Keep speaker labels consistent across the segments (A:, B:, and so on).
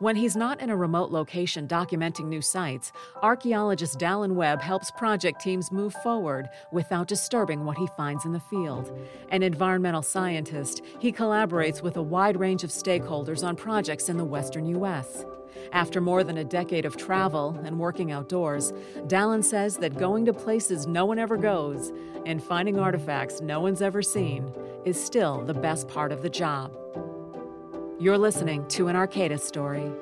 A: When he's not in a remote location documenting new sites, archaeologist Dallin Webb helps project teams move forward without disturbing what he finds in the field. An environmental scientist, he collaborates with a wide range of stakeholders on projects in the western U.S. After more than a decade of travel and working outdoors, Dallin says that going to places no one ever goes and finding artifacts no one's ever seen is still the best part of the job. You're listening to an Arcadis story.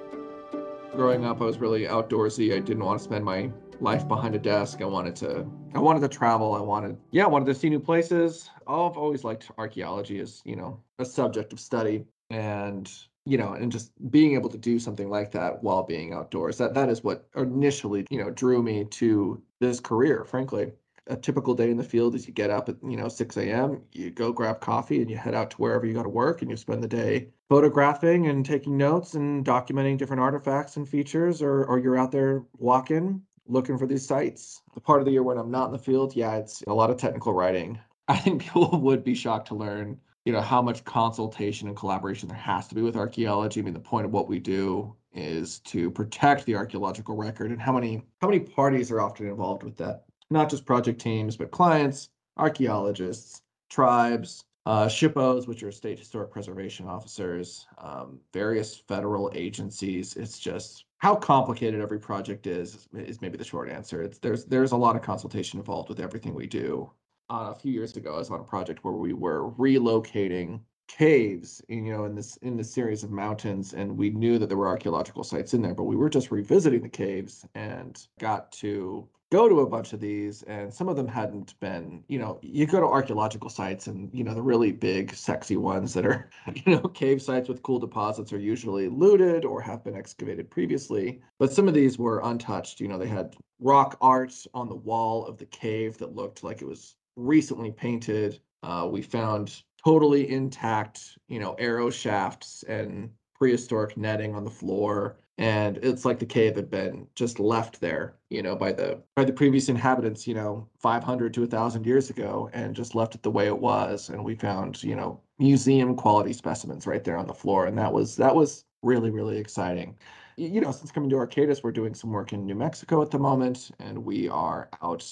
B: Growing up, I was really outdoorsy. I didn't want to spend my life behind a desk. I wanted to I wanted to travel. I wanted yeah, I wanted to see new places. I've always liked archaeology as, you know, a subject of study and you know, and just being able to do something like that while being outdoors. That that is what initially, you know, drew me to this career, frankly a typical day in the field is you get up at you know 6 a.m you go grab coffee and you head out to wherever you got to work and you spend the day photographing and taking notes and documenting different artifacts and features or, or you're out there walking looking for these sites the part of the year when i'm not in the field yeah it's a lot of technical writing. I think people would be shocked to learn you know how much consultation and collaboration there has to be with archaeology. I mean the point of what we do is to protect the archaeological record and how many how many parties are often involved with that not just project teams, but clients, archaeologists, tribes, uh, SHPOs, which are state historic preservation officers, um, various federal agencies. It's just how complicated every project is is maybe the short answer. It's there's there's a lot of consultation involved with everything we do. Uh, a few years ago, I was on a project where we were relocating caves, you know, in this in this series of mountains, and we knew that there were archaeological sites in there, but we were just revisiting the caves and got to go to a bunch of these and some of them hadn't been you know you go to archaeological sites and you know the really big sexy ones that are you know cave sites with cool deposits are usually looted or have been excavated previously. But some of these were untouched. You know they had rock art on the wall of the cave that looked like it was recently painted. Uh, we found totally intact you know arrow shafts and prehistoric netting on the floor and it's like the cave had been just left there you know by the by the previous inhabitants you know 500 to 1000 years ago and just left it the way it was. And we found you know museum quality specimens right there on the floor. And that was that was really really exciting. You know since coming to arcadis we're doing some work in new mexico at the moment and we are out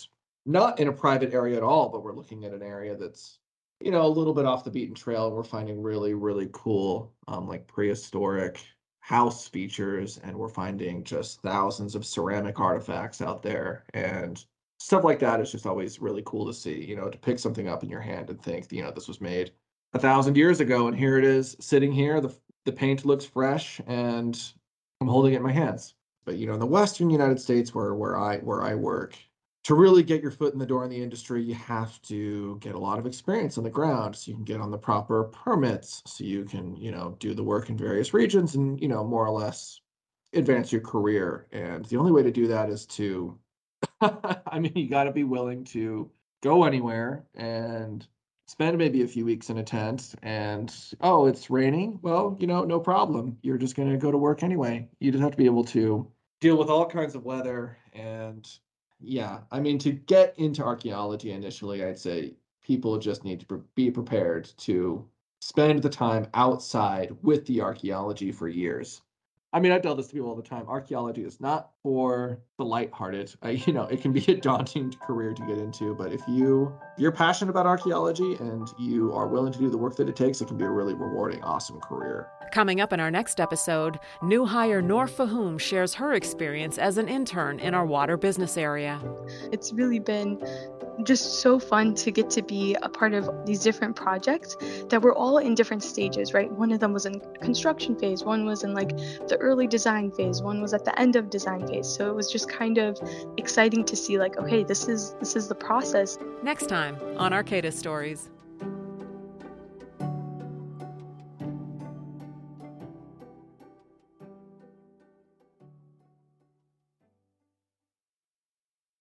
B: not in a private area at all but we're looking at an area that's you know a little bit off the beaten trail. We're finding really really cool um, like prehistoric house features and we're finding just thousands of ceramic artifacts out there and stuff like that is just always really cool to see you know to pick something up in your hand and think you know this was made a thousand years ago and here it is sitting here the, the paint looks fresh and i'm holding it in my hands. But you know in the western united states where where i where i work to really get your foot in the door in the industry, you have to get a lot of experience on the ground so you can get on the proper permits, so you can, you know, do the work in various regions and, you know, more or less advance your career. And the only way to do that is to, I mean, you got to be willing to go anywhere and spend maybe a few weeks in a tent and, oh, it's raining. Well, you know, no problem. You're just going to go to work anyway. You just have to be able to deal with all kinds of weather and yeah, I mean, to get into archaeology initially, I'd say people just need to be prepared to spend the time outside with the archaeology for years. I mean, I tell this to people all the time. Archaeology is not for the lighthearted. I, you know, it can be a daunting career to get into, but if you if you're passionate about archaeology and you are willing to do the work that it takes, it can be a really rewarding, awesome career.
A: Coming up in our next episode, new hire Nor Fahum shares her experience as an intern in our water business area.
C: It's really been just so fun to get to be a part of these different projects that were all in different stages, right? One of them was in construction phase, one was in like the early design phase, one was at the end of design phase. So it was just kind of exciting to see like, okay, this is this is the process.
A: Next time on Arcadis Stories.